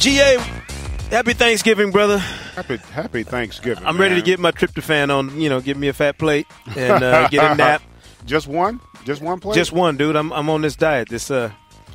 GA, happy Thanksgiving, brother. Happy Happy Thanksgiving. I'm ready to get my tryptophan on. You know, give me a fat plate and uh, get a nap. just one, just one plate. Just one, dude. I'm I'm on this diet. This uh,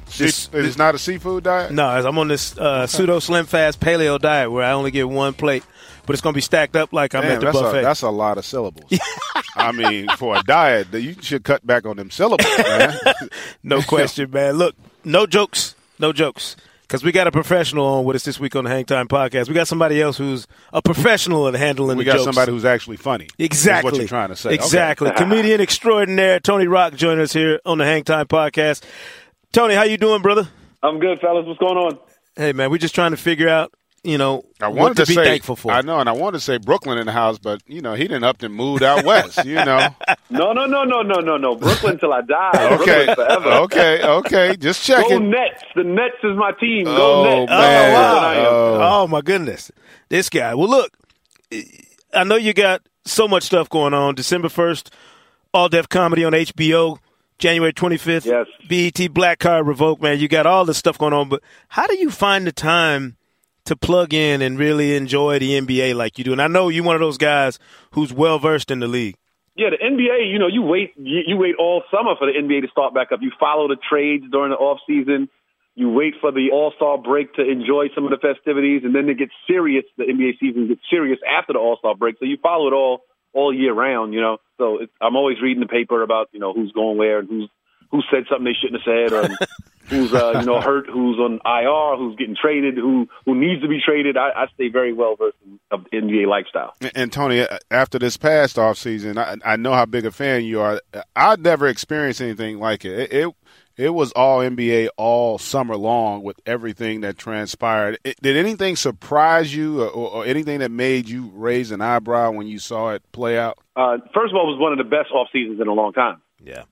this, It's, it's not a seafood diet. no, I'm on this uh, pseudo slim fast paleo diet where I only get one plate, but it's gonna be stacked up like I'm Damn, at the that's buffet. a that's a lot of syllables. I mean, for a diet, that you should cut back on them syllables, man. no question, man. Look, no jokes, no jokes. Because we got a professional on with us this week on the Hang Time podcast. We got somebody else who's a professional at handling we the got jokes. somebody who's actually funny. is Exactly. what you're trying to say. Okay. Exactly. Comedian extraordinaire Tony Rock joining us here on the Hang Time podcast. Tony, how you doing, brother? I'm good, fellas. What's going on? Hey, man, we're just trying to figure out, you know, I what wanted to, to, be say, thankful for. I know, and I wanted to say Brooklyn in the house, but you know, he didn't up and moved out west. You know, No, no, no, no, no, no, no. Brooklyn till I die. okay, forever. okay, okay. Just Go checking. Nets. The Nets is my team. Go Oh, Nets. Oh, man. wow. Oh. Oh, my goodness. This guy. Well, look, I know you got so much stuff going on. December 1st, All Def Comedy on HBO. January 25th, Yes. BET Black Card revoked, man. You got all this stuff going on, but how do you find the time to plug in and really enjoy the NBA like you do? And I know you're one of those guys who's well versed in the league. Yeah, the NBA. You know, you wait. You, you wait all summer for the NBA to start back up. You follow the trades during the off season. You wait for the All Star break to enjoy some of the festivities, and then it gets serious. The NBA season gets serious after the All Star break. So you follow it all all year round. You know, so it's, I'm always reading the paper about you know who's going where and who's who said something they shouldn't have said, or who's uh, you know hurt, who's on IR, who's getting traded, who who needs to be traded. I, I stay very well versed in of the NBA lifestyle. And Tony, after this past offseason, I, I know how big a fan you are. I'd never experienced anything like it. It, it. it was all NBA all summer long with everything that transpired. It, did anything surprise you, or, or anything that made you raise an eyebrow when you saw it play out? Uh, first of all, it was one of the best off seasons in a long time. Yeah.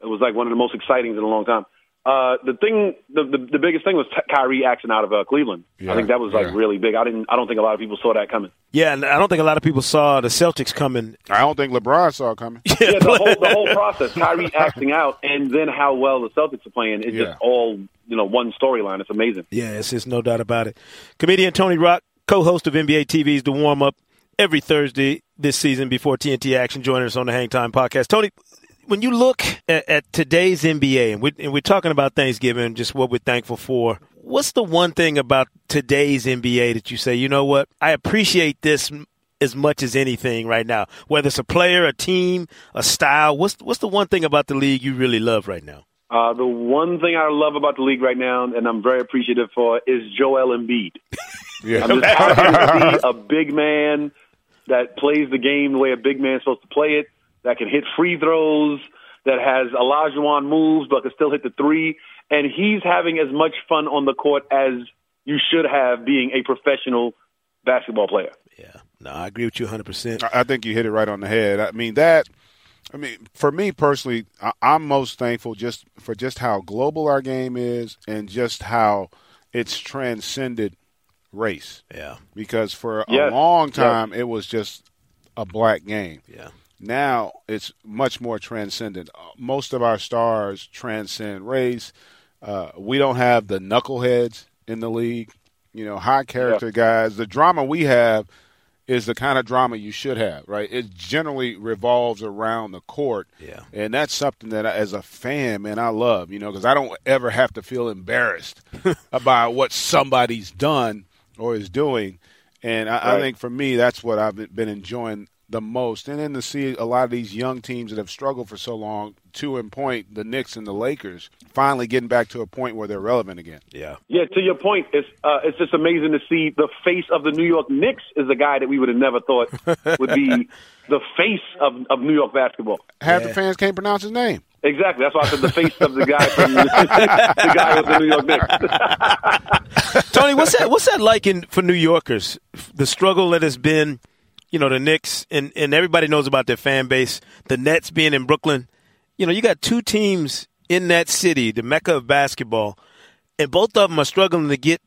It was like one of the most exciting in a long time. Uh, the thing, the, the the biggest thing was Ty- Kyrie acting out of uh, Cleveland. Yeah, I think that was like yeah. really big. I didn't. I don't think a lot of people saw that coming. Yeah, and I don't think a lot of people saw the Celtics coming. I don't think LeBron saw it coming. Yeah, the whole the whole process, Kyrie acting out, and then how well the Celtics are playing. is Yeah. just all you know, one storyline. It's amazing. Yes, there's no doubt about it. Comedian Tony Rock, co-host of NBA TV's The Warm Up, every Thursday this season before TNT Action, joining us on the Hang Time podcast. Tony, when you look at, at today's NBA, and, we, and we're talking about Thanksgiving, just what we're thankful for, what's the one thing about today's NBA that you say, you know what, I appreciate this as much as anything right now, whether it's a player, a team, a style. What's what's the one thing about the league you really love right now? Uh, the one thing I love about the league right now, and I'm very appreciative for, is Joel Embiid. Yeah. I'm just happy to see a big man that plays the game the way a big man's supposed to play it, that can hit free throws, that has Olajuwon moves but can still hit the three, and he's having as much fun on the court as you should have being a professional basketball player. Yeah, no, I agree with you 100%. I I think you hit it right on the head. I mean that. I mean, for me personally, I- I'm most thankful just for just how global our game is and just how it's transcended race. Yeah, Because for Yes. a long time, it was just a black game. yeah. Now it's much more transcendent. Uh, Most of our stars transcend race. Uh, we don't have the knuckleheads in the league. You know, high character guys. The drama we have is the kind of drama you should have, right? It generally revolves around the court. Yeah. And that's something that, I, as a fan, man, I love, you know, because I don't ever have to feel embarrassed about what somebody's done or is doing. And I, I think for me, that's what I've been enjoying the most. And then to see a lot of these young teams that have struggled for so long, to and point, the Knicks and the Lakers, finally getting back to a point where they're relevant again. Yeah. Yeah, to your point, it's uh, it's just amazing to see the face of the New York Knicks is a guy that we would have never thought would be the face of, of New York basketball. Half Yeah. the fans can't pronounce his name. Exactly. That's why I said the face of the guy from the guy with the New York Knicks. Tony, what's that? What's that like in for New Yorkers? The struggle that has been, you know, the Knicks and and everybody knows about their fan base. The Nets being in Brooklyn, you know, you got two teams in that city, the mecca of basketball, and both of them are struggling to get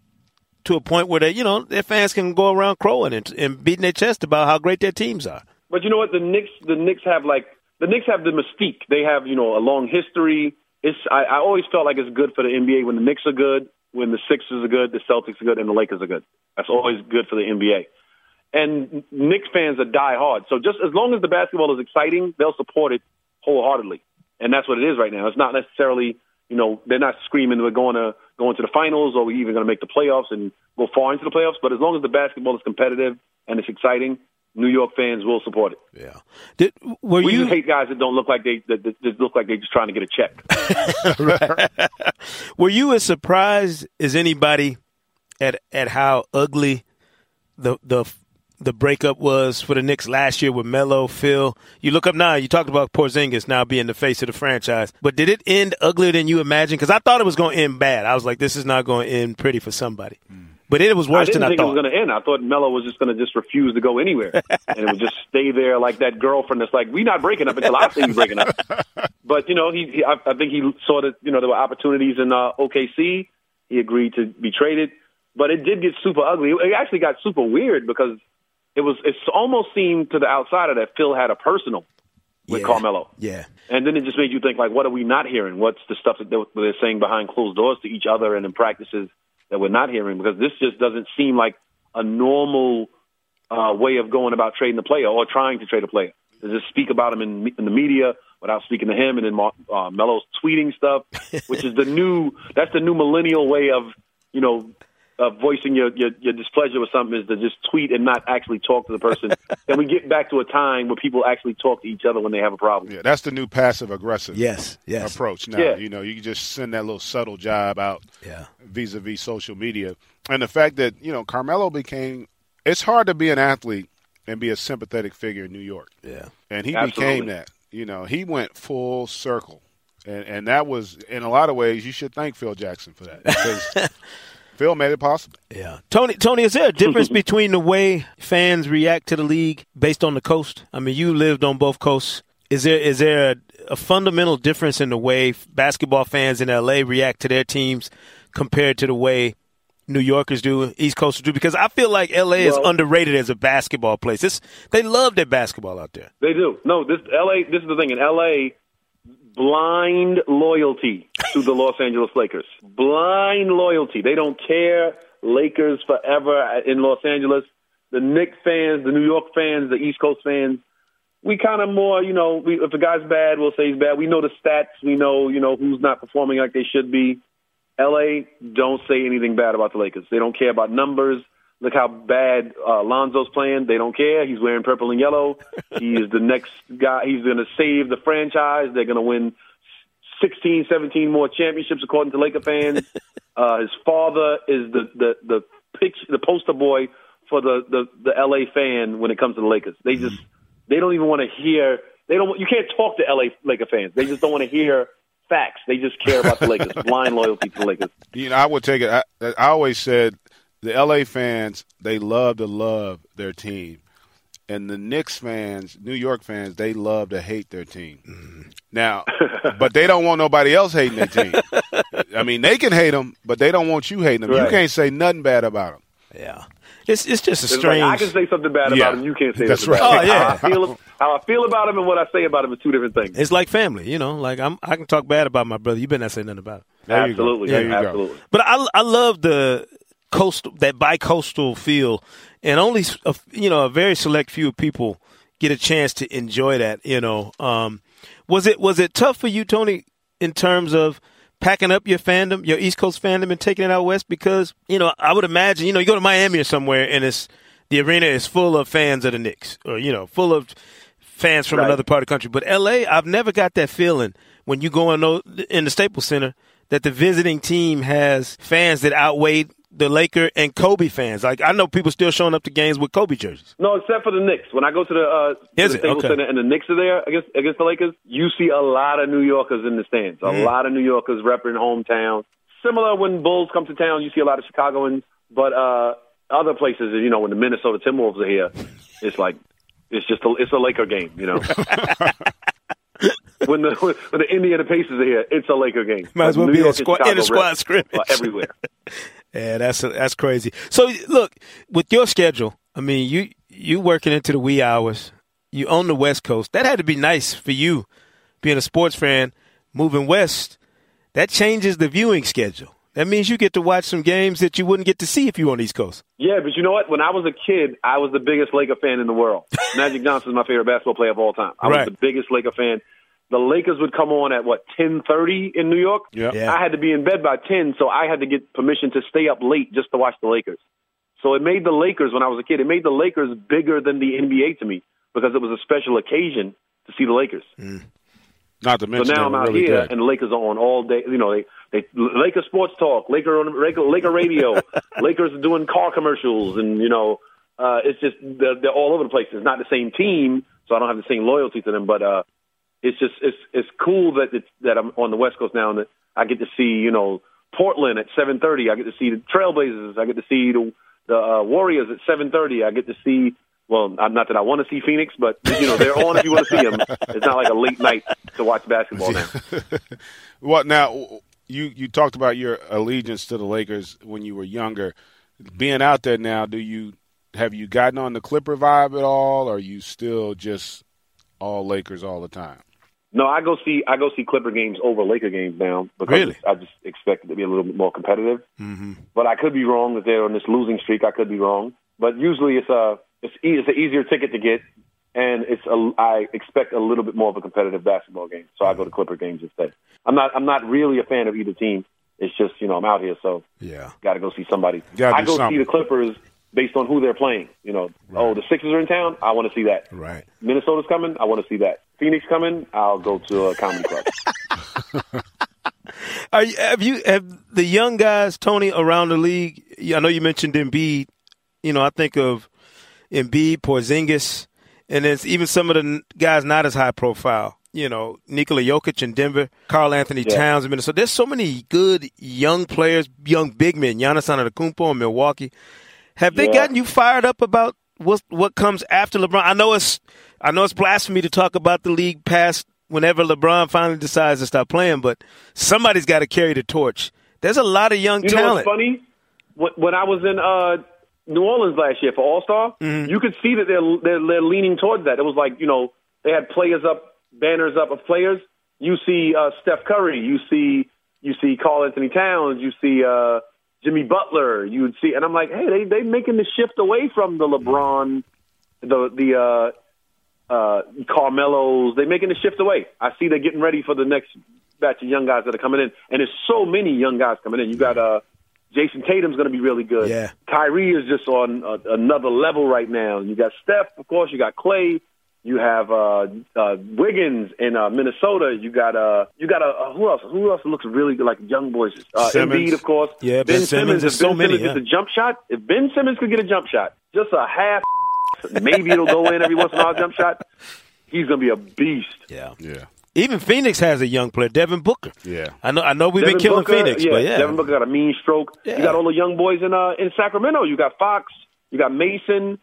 to a point where they, you know, their fans can go around crowing and, and beating their chest about how great their teams are. But you know what? The Knicks, the Knicks have like the Knicks have the mystique. They have you know a long history. it's I, I always felt like it's good for the NBA when the Knicks are good, when the Sixers are good, the Celtics are good, and the Lakers are good. That's always good for the NBA. And Knicks fans are die hard. So just as long as the basketball is exciting, they'll support it wholeheartedly. And that's what it is right now. It's not necessarily, you know, they're not screaming we're going to go into the finals or we're even going to make the playoffs and go far into the playoffs. But as long as the basketball is competitive and it's exciting, New York fans will support it. Yeah. Did, were we you just hate guys that don't look like they that, that just look like they're just trying to get a check. were you as surprised as anybody at at how ugly the the the breakup was for the Knicks last year with Melo, Phil. You look up now, you talked about Porzingis now being the face of the franchise, but did it end uglier than you imagined? Because I thought it was going to end bad. I was like, this is not going to end pretty for somebody. Mm. But it was worse I than I thought. thought. it was going to end. I thought Melo was just going to just refuse to go anywhere, and it would just stay there like that girlfriend that's like, "We're not breaking up until I see you breaking up." But you know, he, he I, I think he saw that you know there were opportunities in uh, OKC. He agreed to be traded, but it did get super ugly. It actually got super weird because it was it almost seemed to the outsider that Phil had a personal with yeah. Carmelo. Yeah. And then it just made you think like, what are we not hearing? What's the stuff that they're, saying behind closed doors to each other and in practices that we're not hearing? Because this just doesn't seem like a normal uh, way of going about trading a player or trying to trade a player. To just speak about him in, in the media without speaking to him, and then uh, Melo's tweeting stuff, which is the new that's the new millennial way of you know uh, voicing your, your your displeasure with something is to just tweet and not actually talk to the person. then we get back to a time where people actually talk to each other when they have a problem. Yeah, that's the new passive aggressive yes, yes. approach now. Yeah. You know, you can just send that little subtle job out Yeah. vis-a-vis social media. And the fact that, you know, Carmelo became it's hard to be an athlete and be a sympathetic figure in New York. Yeah. And he Absolutely. became that. You know, he went full circle. And and that was in a lot of ways you should thank Phil Jackson for that because Phil made it possible. Yeah. Tony, Tony, is there a difference between the way fans react to the league based on the coast? I mean, you lived on both coasts. Is there is there a, a fundamental difference in the way basketball fans in LA react to their teams compared to the way New Yorkers do, East Coasters do? Because I feel like LA is underrated as a basketball place. It's, they love their basketball out there. They do. No, this LA. This is the thing in LA. Blind loyalty to the Los Angeles Lakers. Blind loyalty. They don't care. Lakers forever in Los Angeles. The Knicks fans, the New York fans, the East Coast fans. We kind of more, you know, we, if a guy's bad, we'll say he's bad. We know the stats. We know, you know, who's not performing like they should be. LA don't say anything bad about the Lakers. They don't care about numbers. Look how bad uh, Lonzo's playing. They don't care. He's wearing purple and yellow. he is the next guy. He's going to save the franchise. They're going to win 16, 17 more championships according to Laker fans. Uh, his father is the the the picture, the poster boy for the, the the LA fan when it comes to the Lakers. They just they don't even want to hear. They don't. You can't talk to LA Laker fans. They just don't want to hear facts. They just care about the Lakers. Blind loyalty to the Lakers. You know, I would take it. I, I always said the LA fans they love to love their team, and the Knicks fans, New York fans, they love to hate their team. Mm-hmm. Now, but they don't want nobody else hating their team. I mean, they can hate them, but they don't want you hating them. You can't say nothing bad about them. Yeah. It's, it's just a It's strange. like I can say something bad about Yeah. him. You can't say That's something right. bad. Oh, yeah. How I, feel, how I feel about him and what I say about him are two different things. it's like family, you know. Like I'm, I can talk bad about my brother. You better not say nothing about it. There you go. absolutely, There you go. absolutely. But I, I love the coastal, that bi-coastal feel, and only a, you know a very select few people get a chance to enjoy that. You know, um, was it was it tough for you, Tony, in terms of packing up your fandom, your East Coast fandom, and taking it out west? Because you know, I would imagine you know you go to Miami or somewhere, and it's the arena is full of fans of the Knicks, or you know, full of fans from Right. another part of the country. But LA, I've never got that feeling when you go in, in the Staples Center that the visiting team has fans that outweigh the Laker and Kobe fans. Like I know people still showing up to games with Kobe jerseys. No, except for the Knicks. When I go to the, uh, to the it? Staples Okay. Center and the Knicks are there against against the Lakers, you see a lot of New Yorkers in the stands. A Mm. lot of New Yorkers repping hometown. Similar when Bulls come to town, you see a lot of Chicagoans. But uh, other places, you know, when the Minnesota Timberwolves are here, it's like it's just a, it's a Laker game, you know. when the when the Indiana Pacers are here, it's a Laker game. Might as well New be a York and squad- in a squad scrimmage. everywhere. Yeah, that's that's crazy. So look, with your schedule, I mean, you you working into the wee hours. You own the West Coast. That had to be nice for you, being a sports fan, moving west that changes the viewing schedule. That means you get to watch some games that you wouldn't get to see if you were on the East Coast. Yeah, but you know what? When I was a kid, I was the biggest Laker fan in the world. Magic Johnson is my favorite basketball player of all time. I right. was the biggest Laker fan. The Lakers would come on at what ten thirty in New York. Yep. Yeah. I had to be in bed by ten, so I had to get permission to stay up late just to watch the Lakers. So it made the Lakers when I was a kid. It made the Lakers bigger than the NBA to me because it was a special occasion to see the Lakers. Mm. Not to mention, So now I'm out really here, good. and the Lakers are on all day. You know, they they Laker sports talk, Laker on Laker, Laker radio, Lakers doing car commercials, and you know, uh, it's just they're, they're all over the place. It's not the same team, so I don't have the same loyalty to them. But uh, it's just it's it's cool that it's, that I'm on the West Coast now, and that I get to see you know Portland at 7:30. I get to see the Trailblazers. I get to see the the uh, Warriors at 7:30. I get to see. Well, not that I want to see Phoenix, but you know they're on if you want to see them. It's not like a late night to watch basketball now. What now? You you talked about your allegiance to the Lakers when you were younger. Being out there now, do you have you gotten on the Clipper vibe at all? Or are you still just all Lakers all the time? No, I go see I go see Clipper games over Laker games now because Really? I just expect it to be a little bit more competitive. Mm-hmm. But I could be wrong that they're on this losing streak. I could be wrong. But usually it's a it's e- it's an easier ticket to get, and it's a I expect a little bit more of a competitive basketball game. So I go to Clipper games instead. I'm not I'm not really a fan of either team. It's just you know I'm out here, so Yeah. got to go see somebody. I go something. see the Clippers based on who they're playing. You know, oh the Sixers are in town. I want to see that. Right. Minnesota's coming. I want to see that. Phoenix coming. I'll go to a comedy club. Are you, have you have the young guys, Tony, around the league? I know you mentioned Embiid. You know, I think of Embiid, Porzingis, and then even some of the guys not as high profile. You know, Nikola Jokic in Denver, Karl Anthony Yeah. Towns in Minnesota. There's so many good young players, young big men. Giannis Antetokounmpo in Milwaukee. Have they Yeah. gotten you fired up about what what comes after LeBron? I know it's I know it's blasphemy to talk about the league past whenever LeBron finally decides to stop playing, but somebody's got to carry the torch. There's a lot of young You know talent. what's funny? When, when I was in uh, New Orleans last year for All Star, Mm-hmm. you could see that they're, they're they're leaning towards that. It was like you know they had players up, banners up of players. You see uh, Steph Curry, you see you see Karl Anthony Towns, you see uh, Jimmy Butler, you would see, and I'm like, hey, they they making the shift away from the LeBron, the the uh, uh, Carmelo's. They're making the shift away. I see they're getting ready for the next batch of young guys that are coming in, and there's so many young guys coming in. You got uh, Jayson Tatum's going to be really good. Yeah. Kyrie is just on uh, another level right now. You got Steph, of course. You got Clay. You have uh, uh, Wiggins in uh, Minnesota. You got uh, you got uh, uh, who else? Who else looks really good? Like young boys. Uh, Simmons. Embiid, of course. Yeah, Ben Simmons. If There's so Ben many, Simmons yeah. gets a jump shot. If Ben Simmons could get a jump shot, just a half, maybe it'll go in every once in a while. Jump shot. He's gonna be a beast. Yeah. Yeah, Even Phoenix has a young player, Devin Booker. yeah. I know. I know we've Devin been killing Booker, Phoenix, yeah, but yeah, Devin Booker got a mean stroke. Yeah. You got all the young boys in uh in Sacramento. You got Fox. You got Mason.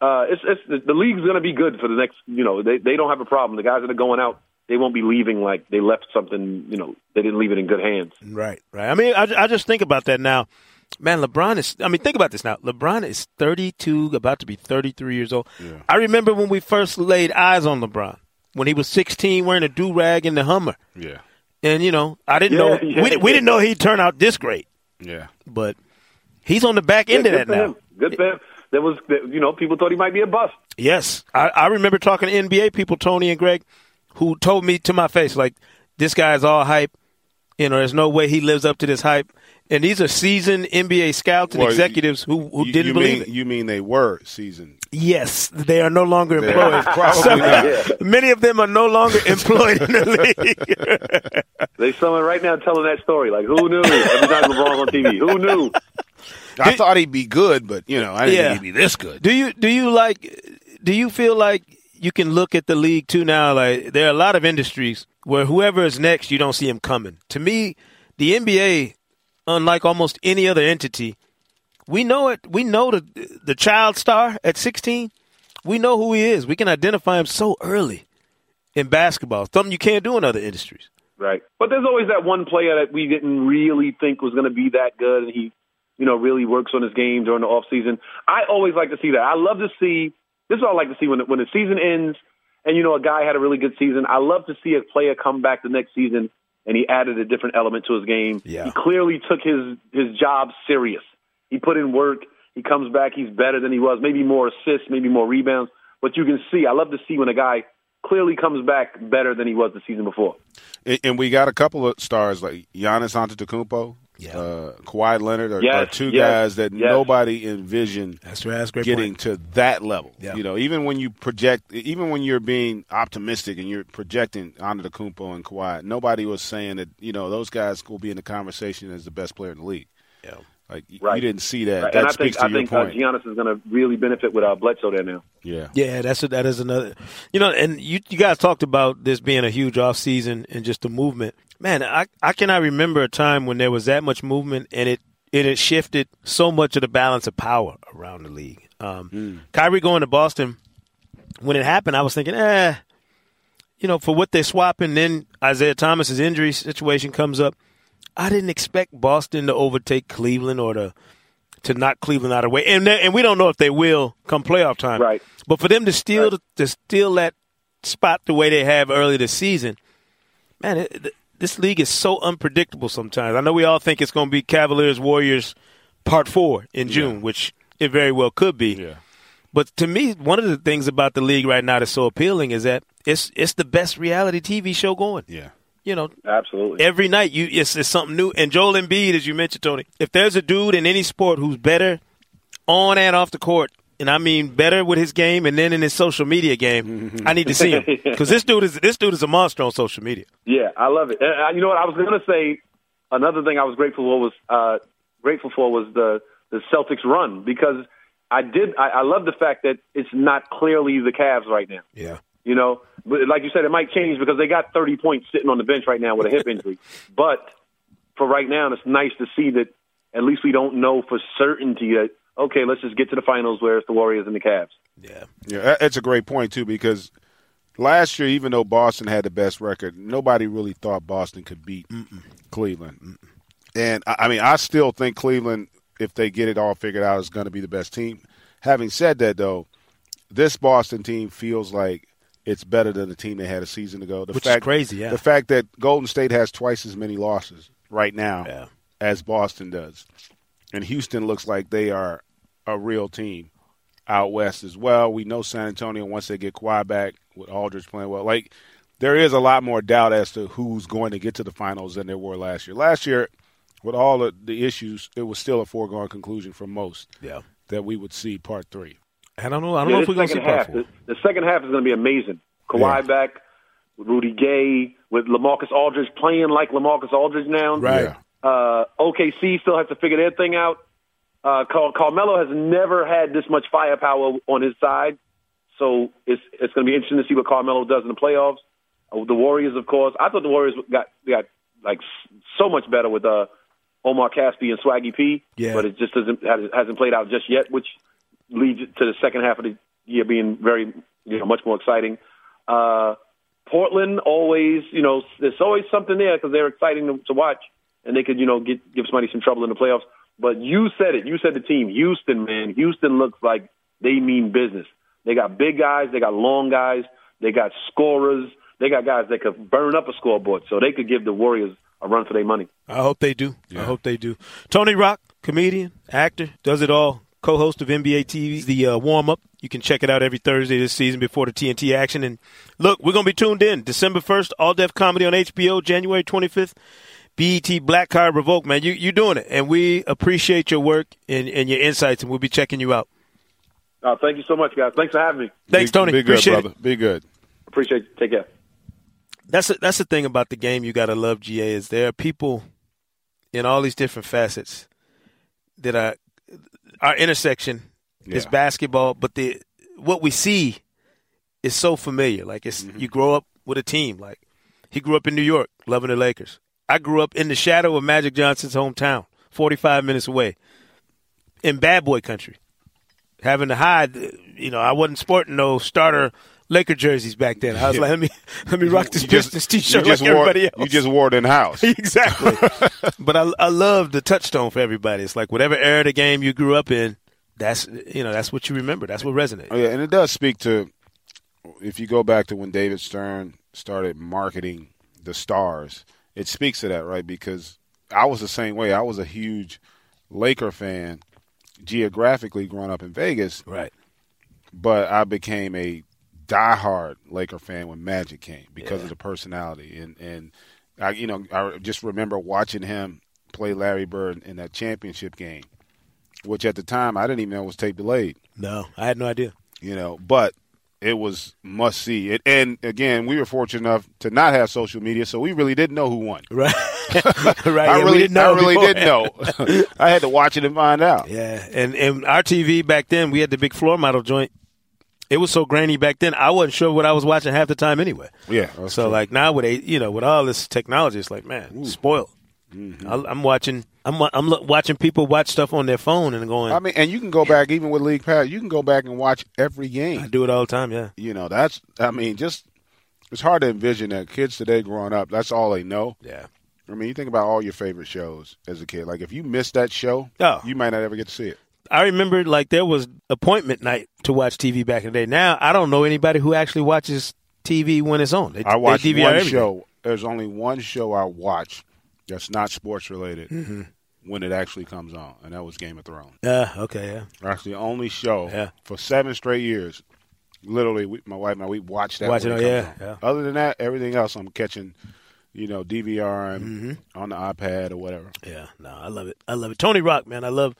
Uh, it's it's the, the league's going to be good for the next. You know, they they don't have a problem. The guys that are going out, they won't be leaving like they left something. You know, they didn't leave it in good hands. Right, right. I mean, I, I just think about that now. Man, LeBron is. I mean, think about this now. LeBron is 32, about to be 33 years old. Yeah. I remember when we first laid eyes on LeBron when he was 16, wearing a do rag in the Hummer, Yeah, and you know, I didn't Yeah, know yeah, we, we didn't know he'd turn out this great, yeah. but he's on the back end Yeah, of that now. him. Good for him. There was, you know, people thought he might be a bust. Yes, I, I remember talking to NBA people, Tony and Greg, who told me to my face like, "This guy's all hype. You know, there's no way he lives up to this hype." And these are seasoned NBA scouts and Well, executives who, who You- didn't you believe mean, it. You mean they were seasoned? Yes, they are no longer employed. probably Some- not. Many of them are no longer employed in the league. They someone right now telling that story. Like, who knew? Every time LeBron's on TV, who knew? I thought he'd be good, but you know, I didn't Yeah. think he'd be this good. do you do you like? Do you feel like you can look at the league too now? Like there are a lot of industries where whoever is next, you don't see him coming. To me, the NBA, unlike almost any other entity, we know it. We know the the child star at 16. We know who he is. We can identify him so early in basketball. Something you can't do in other industries. Right. But there's always that one player that we didn't really think was going to be that good, and he, you know, really works on his game during the off season. I always like to see that. I love to see. This is what I like to see when the, when the season ends, and you know, a guy had a really good season. I love to see a player come back the next season and he added a different element to his game. Yeah. He clearly took his his job serious. He put in work. He comes back. He's better than he was. Maybe more assists, maybe more rebounds. But you can see. I love to see when a guy clearly comes back better than he was the season before. And, and we got a couple of stars like Giannis Antetokounmpo, Yeah. uh, Kawhi Leonard are, Yes, are two yes, guys that yes. nobody envisioned That's right. That's great getting point. to that level. Yeah. You know, even when you project, even when you're being optimistic and you're projecting Antetokounmpo and Kawhi, nobody was saying that you know those guys will be in the conversation as the best player in the league. Yeah. Like Right. you didn't see that. Right. That and I speaks think I your think uh, point. Giannis is going to really benefit with uh, Bledsoe there now. yeah. Yeah, that's a, that is another. You know, and you you guys talked about this being a huge off season and just the movement. Man, I I cannot remember a time when there was that much movement and it it had shifted so much of the balance of power around the league. Um, Kyrie going to Boston when it happened, I was thinking, eh, you know, for what they're swapping. Then Isaiah Thomas's injury situation comes up. I didn't expect Boston to overtake Cleveland or to to knock Cleveland out of the way, and they- and we don't know if they will come playoff time. Right. But for them to steal Right. to steal that spot the way they have early this season, man, it, this league is so unpredictable sometimes. I know we all think it's going to be Cavaliers Warriors Part Four in June, which it very well could be. Yeah. But to me, one of the things about the league right now that's so appealing is that it's it's the best reality TV show going. Yeah. You know, Absolutely. every night you it's, it's something new. And Joel Embiid, as you mentioned, Tony, if there's a dude in any sport who's better on and off the court, and I mean better with his game and then in his social media game, I need to see him because this dude is this dude is a monster on social media. Yeah, I love it. And, uh, you know what? I was going to say another thing I was grateful for was uh, grateful for was the the Celtics run because I did I, I love the fact that it's not clearly the Cavs right now. Yeah, You know, but like you said, it might change because they got 30 points sitting on the bench right now with a hip injury. But for right now, it's nice to see that at least we don't know for certainty that okay, let's just get to the finals where it's the Warriors and the Cavs. yeah, Yeah, that- that's a great point too because last year, even though Boston had the best record, nobody really thought Boston could beat Cleveland. And I I mean, I still think Cleveland, if they get it all figured out, is going to be the best team. Having said that, though, this Boston team feels like it's better than the team they had a season ago. The Which is fact, crazy, yeah. The fact that Golden State has twice as many losses right now Yeah. as Boston does, and Houston looks like they are a real team out west as well. We know San Antonio once they get Kawhi back with Aldridge playing well. Like there is a lot more doubt as to who's going to get to the finals than there were last year. Last year, with all of the issues, it was still a foregone conclusion for most yeah. that we would see part three. I don't know. I don't Yeah, know if we're going to see second part four. the, the second half is going to be amazing. Kawhi Yeah. back, with Rudy Gay, with Lamarcus Aldridge playing like Lamarcus Aldridge now. Right. Yeah. Uh, OKC still has to figure their thing out. Uh, Car- Carmelo has never had this much firepower on his side, so it's it's going to be interesting to see what Carmelo does in the playoffs. Uh, the Warriors, of course, I thought the Warriors got got like so much better with uh, Omri Casspi and Swaggy P, Yeah. but it just doesn't hasn't hasn't played out just yet, which leads to the second half of the year being very you know much more exciting. Uh, Portland always, you know, there's always something there because they're exciting to, to watch, and they could, you know, get give somebody some trouble in the playoffs. But you said it. You said the team, Houston, man. Houston looks like they mean business. They got big guys. They got long guys. They got scorers. They got guys that could burn up a scoreboard, so they could give the Warriors a run for their money. I hope they do. I hope they do. Tony Rock, comedian, actor, does it all. Co-host of NBA TV's The uh, Warm Up. You can check it out every Thursday this season before the TNT action. And look, we're gonna be tuned in December first, All Def Comedy on HBO, January twenty fifth. BET Black Card Revoke, man, you you doing it, and we appreciate your work and, and your insights, and we'll be checking you out. Uh, thank you so much, guys. Thanks for having me. Thanks, Be- Tony. Be good, appreciate brother. it. Be good. Appreciate it. Take care. That's a, that's the thing about the game you gotta love. GA is there are people in all these different facets that are our intersection is basketball, but the what we see is so familiar. Like it's Mm-hmm. you grow up with a team. Like he grew up in New York, loving the Lakers. I grew up in the shadow of Magic Johnson's hometown, forty five minutes away, in bad boy country, having to hide. You know, I wasn't sporting no starter Laker jerseys back then. I was like, let me let me rock this You just- Pistons t-shirt you just like wore, everybody else. You just wore it in house. exactly. but I I love the touchstone for everybody. It's like whatever era of the game you grew up in, that's you know that's what you remember. That's what resonates. Oh, yeah, and it does speak to if you go back to when David Stern started marketing the stars it speaks to that, right? Because I was the same way. I was a huge Laker fan geographically growing up in Vegas, Right. but I became a diehard Laker fan when Magic came because Yeah. of the personality and and I you know I just remember watching him play Larry Bird in that championship game, which at the time I didn't even know was tape delayed. No, I had no idea. You know, but it was must see. It, and again, we were fortunate enough to not have social media, so we really didn't know who won. Right. right. I yeah, really, didn't know I really before. didn't know. I had to watch it and find out. Yeah, and and our TV back then, we had the big floor model joint. It was so grainy back then. I wasn't sure what I was watching half the time anyway. Yeah. So true. like now with a you know with all this technology, it's like man, spoiled. Mm-hmm. I, I'm watching. I'm I'm watching people watch stuff on their phone and going. I mean, and you can go back even with League Pass. You can go back and watch every game. I do it all the time. Yeah. You know, that's. I mean, just it's hard to envision that kids today growing up. That's all they know. Yeah. I mean, you think about all your favorite shows as a kid. Like if you missed that show, Oh. you might not ever get to see it. I remember like there was appointment night to watch TV back in the day. Now I don't know anybody who actually watches TV when it's on. They, I watched one everything. show. There's only one show I watch that's not sports related Mm-hmm. when it actually comes on, and that was Game of Thrones. Uh, okay, yeah. That's the only show Yeah. for seven straight years. Literally, we, my wife and I we watched that. Watch it, it yeah, yeah. Other than that, everything else I'm catching, you know, DVR and Mm-hmm. on the iPad or whatever. Yeah, no, I love it. I love it. Tony Rock, man, I love,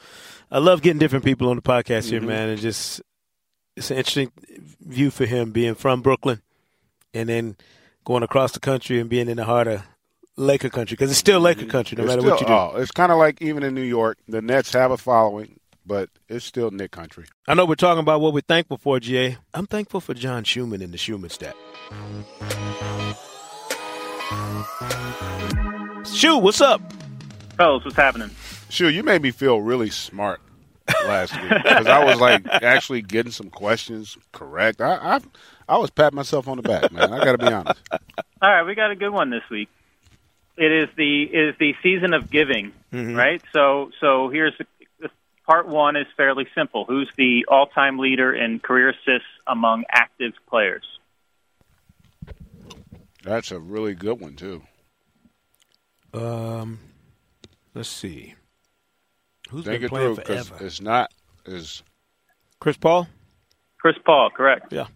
I love getting different people on the podcast Mm-hmm. here, man. And just, it's an interesting view for him being from Brooklyn, and then going across the country and being in the heart of Laker country because it's still mm-hmm. Laker country no It's matter still- what you do. Oh, it's kind of like even in New York, the Nets have a following, but it's still Knick country. I know we're talking about what we're thankful for, GA. I'm thankful for John Schuhmann and the Schuhmann stat. Shu, what's up? Fellas, what's happening? Sure, you made me feel really smart last week because I was like actually getting some questions correct. I I, I was patting myself on the back, man. I got to be honest. All right, we got a good one this week. It is the it is the season of giving, right? So so here's the, the part one is fairly simple. Who's the all-time leader in career assists among active players? That's a really good one too. Um, let's see. Who's Think been it playing through because forever? it's not as Chris Paul. Chris Paul, correct? Yeah.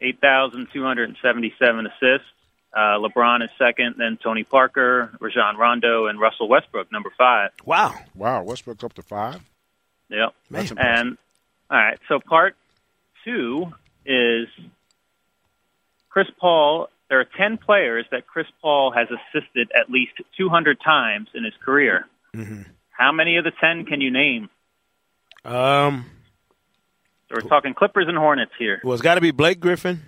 Eight thousand two hundred and seventy-seven assists. Uh, LeBron is second, then Tony Parker, Rajon Rondo, and Russell Westbrook, number five. Wow. wow. Westbrook up to five. Yep. That's impressive. And all right, so part two is Chris Paul. There are ten players that Chris Paul has assisted at least 200 times in his career. Mm-hmm. How many of the ten can you name? Um, So we're talking Clippers and Hornets here. well, it's got to be Blake Griffin.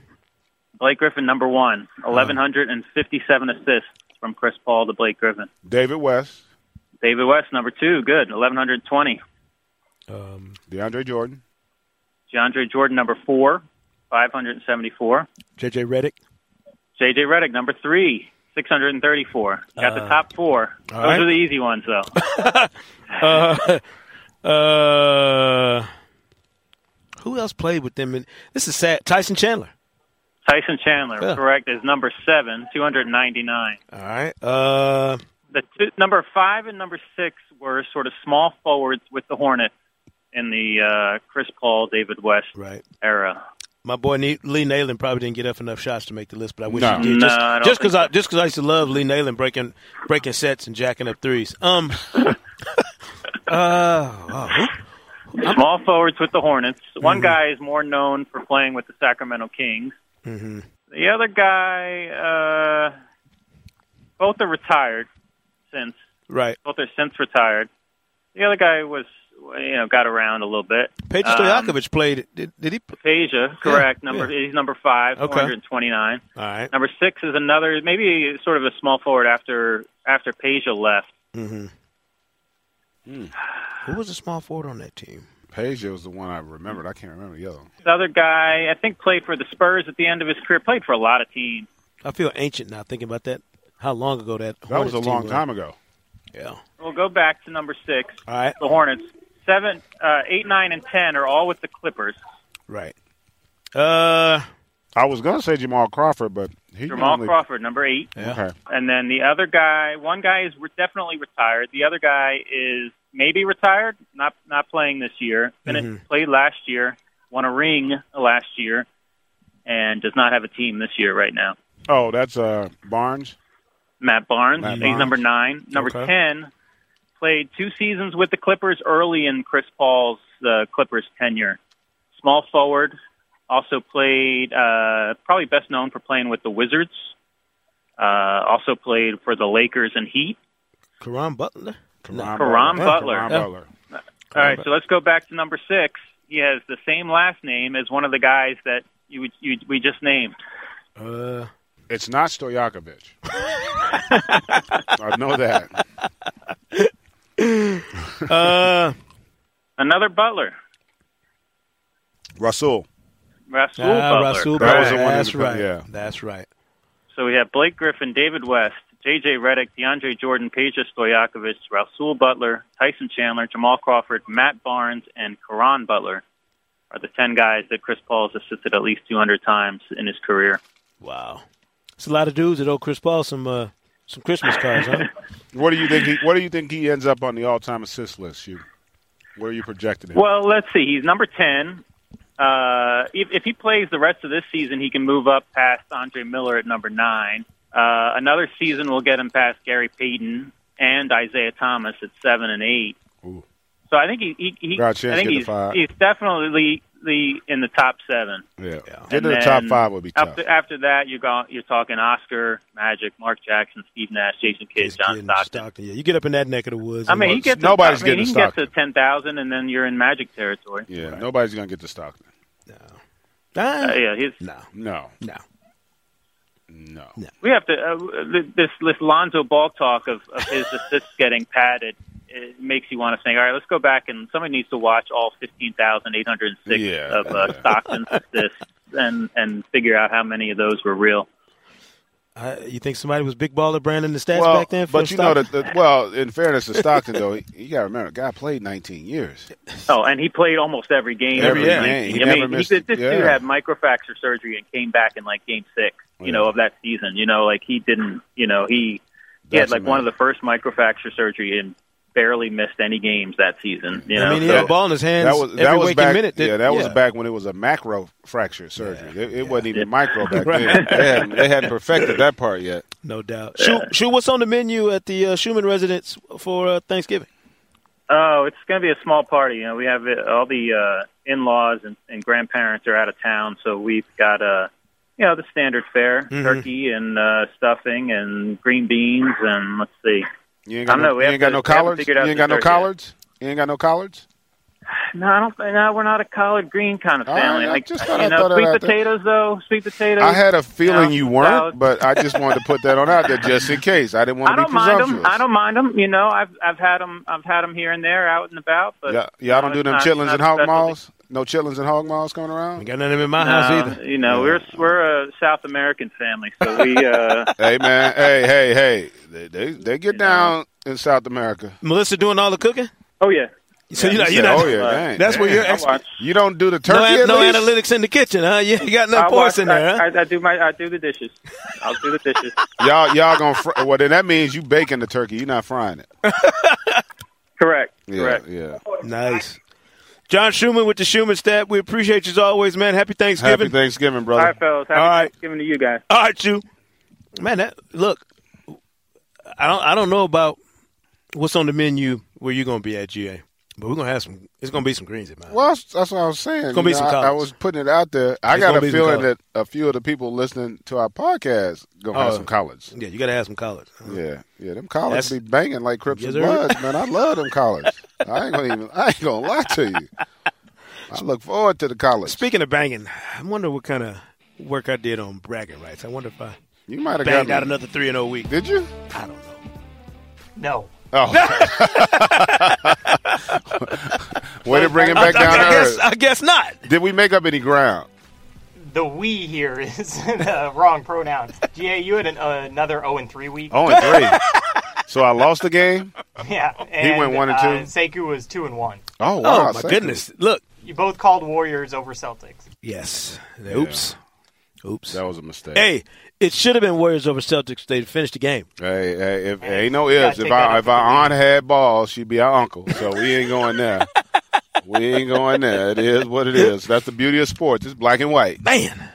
Blake Griffin, number one, 1,157 assists from Chris Paul to Blake Griffin. David West, David West, number two, good, 1,120. Um, DeAndre Jordan, DeAndre Jordan, number four, 574. JJ Redick. JJ Redick, number three, 634. Got the top four. Those right. are the easy ones, though. Uh, uh, who else played with them? In, this is sad. Tyson Chandler. Tyson Chandler, Yeah. correct, is number seven, 299. All right. Uh, The two, number five and number six were sort of small forwards with the Hornets in the uh, Chris Paul, David West right. era. My boy Lee Nailon probably didn't get up enough shots to make the list, but I wish No. he did. No, Just, I don't just because think I just because I used to love Lee Nailon breaking breaking sets and jacking up threes. Um. uh. wow. Small forwards with the Hornets. One Mm-hmm. guy is more known for playing with the Sacramento Kings. Mhm. The other guy, uh, both are retired since Right. both are since retired. The other guy was, you know, got around a little bit. Peja Um, Stojakovic played. Did, did he? Peja, correct. Yeah, number yeah. he's number five, Okay. 429. All right. Number six is another, maybe sort of a small forward after after Peja left. Mm-hmm. Who was a small forward on that team? Peja was the one I remembered. I can't remember the other one. The other guy, I think, played for the Spurs at the end of his career. Played for a lot of teams. I feel ancient now thinking about that. How long ago that? That was a Hornets long team time ago. Yeah. We'll go back to number six, All right. the Hornets. Seven, uh, eight, nine, and ten are all with the Clippers. Right. Uh. I was gonna say Jamal Crawford, but He Jamal normally- Crawford, number eight. Yeah. Okay. And then the other guy, one guy is re- definitely retired. The other guy is maybe retired, not not playing this year. Finished, Mhm. Played last year, won a ring last year, and does not have a team this year right now. Oh, that's uh Barnes. Matt Barnes, Matt he's Barnes. number nine. Number Okay. ten, played two seasons with the Clippers early in Chris Paul's uh, Clippers tenure. Small forward, also played uh, probably best known for playing with the Wizards. Uh, also played for the Lakers and Heat. Caron Butler. Caron Caron Yeah, Butler. Caron Yeah. Butler. All right, Butler. so let's go back to number six. He has the same last name as one of the guys that you, you we just named. Uh, It's not Stojakovic. I know that. uh, Another Butler, Russell. Rasul ah, Butler. Rasul That was the one That's the- right. yeah. That's right. So we have Blake Griffin, David West, J.J. Redick, DeAndre Jordan, Peja Stojakovic, Rasual Butler, Tyson Chandler, Jamal Crawford, Matt Barnes, and Caron Butler are the 10 guys that Chris Paul has assisted at least 200 times in his career. Wow. It's a lot of dudes that owe Chris Paul some uh, some Christmas cards, huh? What do you think? He, what do you think he ends up on the all-time assist list? You, where are you projecting him? Well, let's see. He's number 10. Uh, if, if he plays the rest of this season, he can move up past Andre Miller at number 9. Uh, another season will get him past Gary Payton and Isiah Thomas at 7 and 8. Ooh. So I think he, he, he Got a chance I think to get he's, five. he's definitely the, in the top seven. Yeah, Yeah. get to the top five would be tough. After, after that, you go, you're talking Oscar, Magic, Mark Jackson, Steve Nash, Jason Kidd, He's John getting Stockton. Yeah, you get up in that neck of the woods. I mean, he gets Nobody's to, I mean, getting he can get to ten thousand, and then you're in Magic territory. yeah, nobody's gonna get to Stockton. Ah, Uh, yeah, he's, no, No, no. No. we have to uh, this this Lonzo Ball talk of, of his assists getting padded. It makes you want to think, all right, let's go back and somebody needs to watch all fifteen thousand eight hundred six Yeah, of uh, yeah. Stockton's assists and and figure out how many of those were real. Uh, you think somebody was big baller branding the stats Well, back then? For but you know that. The, well, in fairness to Stockton, though, he, you got to remember, guy played 19 years. Oh, and he played almost every game. Every of game. He I never mean, missed he, it. this Yeah. dude had microfracture surgery and came back in like game six, you Yeah. know, of that season. You know, like he didn't, you know, he he had That's like one of the first microfracture surgery and barely missed any games that season. You know, I mean, he so, had a ball in his hands That was every that was waking back. minute. yeah, that was back when it was a macro fracture surgery. It, it wasn't even Yeah. micro back Right. then. They hadn't, they hadn't perfected that part yet. No doubt. Shu, Shu, what's on the menu at the uh, Schuhmann residence for uh, Thanksgiving? oh, it's going to be a small party. You know, we have uh, all the uh, in-laws and, and grandparents are out of town, so we've got uh, you know, the standard fare: Mhm. turkey and uh, stuffing and green beans and let's see. You ain't I got no, know, you ain't got to- no collards. You ain't got no dessert yet. collards. You ain't got no collards. No, I don't. No, we're not a collard green kind of family. I like just thought you know, sweet potatoes though. Sweet potatoes. I had a feeling Yeah, you weren't, but I just wanted to put that on out there just in case. I didn't want I to don't be mind presumptuous. them. I don't mind them. You know, I've I've had them. I've had them here and there, out and about. But Yeah, y'all don't no, do them chitlins and hog specialty. Maws. No chitlins and hog maws coming We around. got none of them in my house either. You know, we're we're a South American family, so we. uh hey man, hey hey hey, they they, they get down in South America. Melissa doing all the cooking? Oh yeah. So Yeah, you're not, You you're not, oh yeah, uh, dang, that's where you're I ex- watch. You don't do the turkey an- at no least? analytics in the kitchen, huh? You got no I, ports watch, in there, huh? I, I, I do my I do the dishes. I'll do the dishes. Y'all y'all gonna fr- well then that means you baking the turkey. You're not frying it. Correct. Yeah, Correct. yeah. Nice. John Schuhmann with the Schuhmann stat. We appreciate you as always, man. Happy Thanksgiving. Happy Thanksgiving, All brother. right, fellas. Happy All right. Thanksgiving to you guys. All right, you. Man, that, look, I don't I don't know about what's on the menu where you're gonna be at GA, but we're gonna have some. It's gonna be some greens in mine. Well, that's, that's what I was saying. gonna be You some know, I, I was putting it out there. I It's got a feeling that a few of the people listening to our podcast gonna have Oh. some collards. Yeah, you gotta have some collards. Yeah, yeah, them collards That's- be banging like Crips Yes, and. Bloods, man. I love them collards. I ain't gonna even. I ain't gonna lie to you. I look forward to the collards. Speaking of banging, I wonder what kind of work I did on bragging rights. I wonder if I You might have banged got out me. another three and zero week. Did you? I don't know. No. Oh, way to bring him back I, down I to guess earth. I guess not. Did we make up any ground? The we here is the wrong pronoun. GA, you had an, uh, another 0 and 3 week. Oh, and three. so I lost the game. Yeah. And, went one and uh, two? Sekou was 2 and 1. Oh wow! oh my second. goodness! Look. You both called Warriors over Celtics. Yes. Oops. Oops. That was a mistake. Hey, it should have been Warriors over Celtics. They finished the game. Hey, hey, if Hey, ain't no you ifs. If take I up if our the aunt had balls, she'd be our uncle. So we ain't going there. we ain't going there. It is what it is. That's the beauty of sports. It's black and white. Man,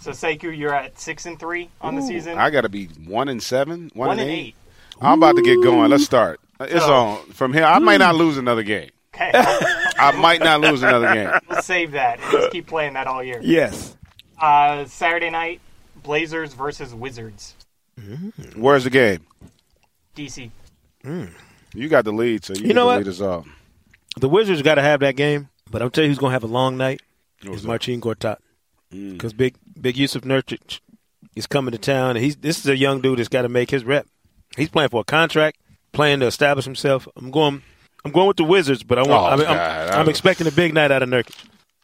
So Sekou, you're at six and three on the season. I got to be one and seven, one, One and and eight. eight. I'm about to get going. Let's start. It's So- on from here. I might not lose another game. Okay, I might not lose another game. we'll save that. and Just keep playing that all year. yes. Uh, Saturday night, Blazers versus Wizards. Where's the game? DC. You got the lead, so you, You get know the what? lead us off. The Wizards got to have that game, but I'm telling you who's going to have a long night Who's is that? Marcin Gortat. Mm. Because big, big Yusuf Nurkic is coming to town. And he's this is a young dude that's got to make his rep. He's playing for a contract, playing to establish himself. I'm going, I'm going with the Wizards, but I want, Oh, I'm, I'm, I'm expecting a big night out of Nurkic.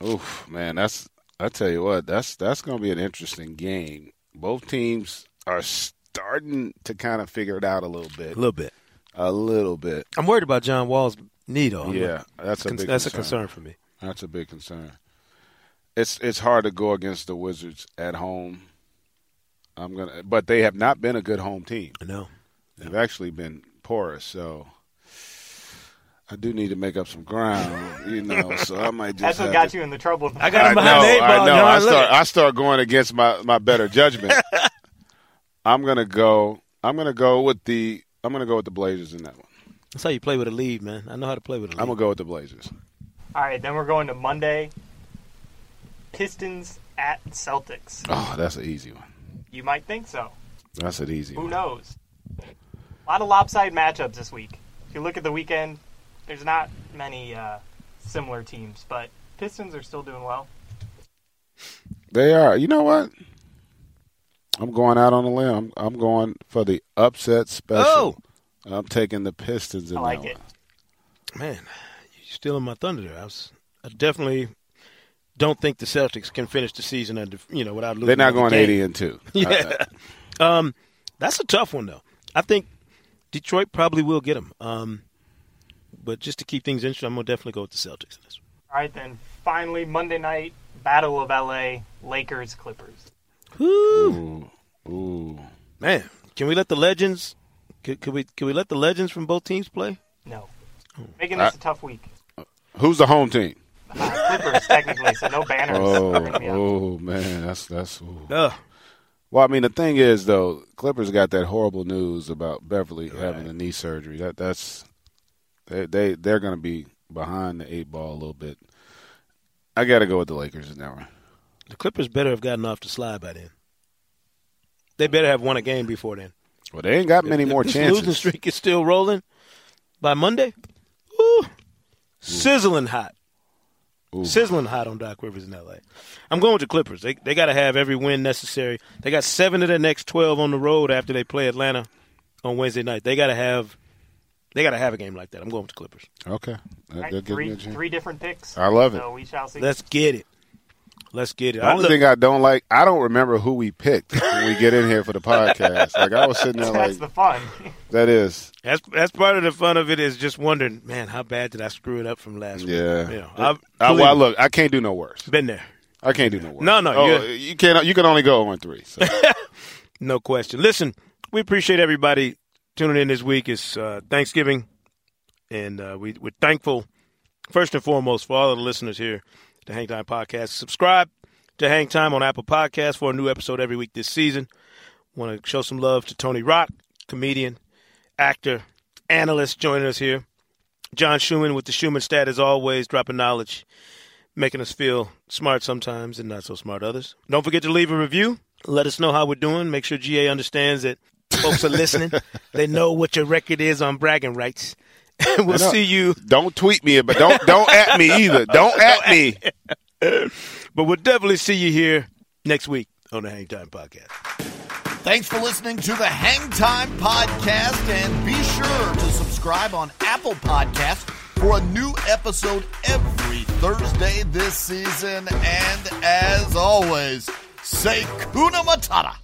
Oof, man, that's I tell you what, that's that's going to be an interesting game. Both teams are starting to kind of figure it out a little bit, A little bit. a little bit. I'm worried about John Wall's knee, though. Yeah, that's a con- big that's a concern. concern for me. That's a big concern. It's it's hard to go against the Wizards at home. I'm gonna, but they have not been a good home team. I know. They've actually been porous, so I do need to make up some ground, you know. So I might just. That's what got to- you in the trouble. I got him I behind know, the eight ball. I know. John. I start, I start going against my, my better judgment. I'm gonna go. I'm gonna go with the. I'm gonna go with the Blazers in that one. That's how you play with a lead, man. I know how to play with a lead. I'm gonna go with the Blazers. All right, then we're going to Monday. Pistons at Celtics. Oh, that's an easy one. You might think so. That's an easy Who one. knows? A lot of lopsided matchups this week. If you look at the weekend, there's not many uh, similar teams, but Pistons are still doing well. They are. You know what? I'm going out on a limb. I'm, I'm going for the upset special. Oh! I'm taking the Pistons in I like it. one. Man, you're stealing my thunder there. I, was, I definitely don't think the Celtics can finish the season under, you know, without losing. They're not another going game. 80 and two. Yeah. Um, that's a tough one, though. I think Detroit probably will get them. Um, but just to keep things interesting, I'm going to definitely go with the Celtics in this All right, then finally, Monday night, Battle of LA, Lakers, Clippers. Ooh, ooh. Man, can we let the legends, could, could, we, could we let the legends from both teams play? No. Making this I- a tough week. Who's the home team? Uh, Clippers, technically, so no banners. Oh, are gonna be on. oh man, that's that's. Ooh. Ugh. Well, I mean, the thing is, though, Clippers got that horrible news about Beverley having the knee surgery. That that's they they they're going to be behind the eight ball a little bit. I got to go with the Lakers in that one. The Clippers better have gotten off the slide by then. They better have won a game before then. Well, they ain't got many If more this chances. losing streak is still rolling by Monday. Ooh, sizzling hot, Ooh. sizzling hot on Doc Rivers in L.A. I'm going with the Clippers. They they got to have every win necessary. They got seven of their next twelve on the road after they play Atlanta on Wednesday night. They got to have they got to have a game like that. I'm going with the Clippers. Okay, That- All right, that gives me three, three different picks. I love it. So we shall see. Let's get it. Let's get it. The I only look- thing I don't like, I don't remember who we picked when we get in here for the podcast. Like I was sitting there That's like, the fun. that is, That's that's part of the fun of it is just wondering, man, how bad did I screw it up from last week? yeah. You know, I've I, well, look, I can't do no worse. been there. I can't do no worse. No, no, Oh, you're- you can't. You can only go on three. So. No question. Listen, we appreciate everybody tuning in this week. It's uh, Thanksgiving, and uh, we, we're thankful, first and foremost, for all of the listeners here to Hang Time Podcast. Subscribe to Hang Time on Apple Podcasts for a new episode every week this season. Want to show some love to Tony Rock, comedian, actor, analyst, joining us here. John Schuhmann with the Schuhmann stat, as always, dropping knowledge, making us feel smart sometimes and not so smart others. Don't forget to leave a review. Let us know how we're doing. Make sure GA understands that folks are listening. they know what your record is on bragging rights. we'll know. see you, Don't tweet me, but don't don't at me either. Don't at me. but we'll definitely see you here next week on the Hang Time Podcast. Thanks for listening to the Hang Time Podcast, and be sure to subscribe on Apple Podcasts for a new episode every Thursday this season. And as always, say Kuna Matata.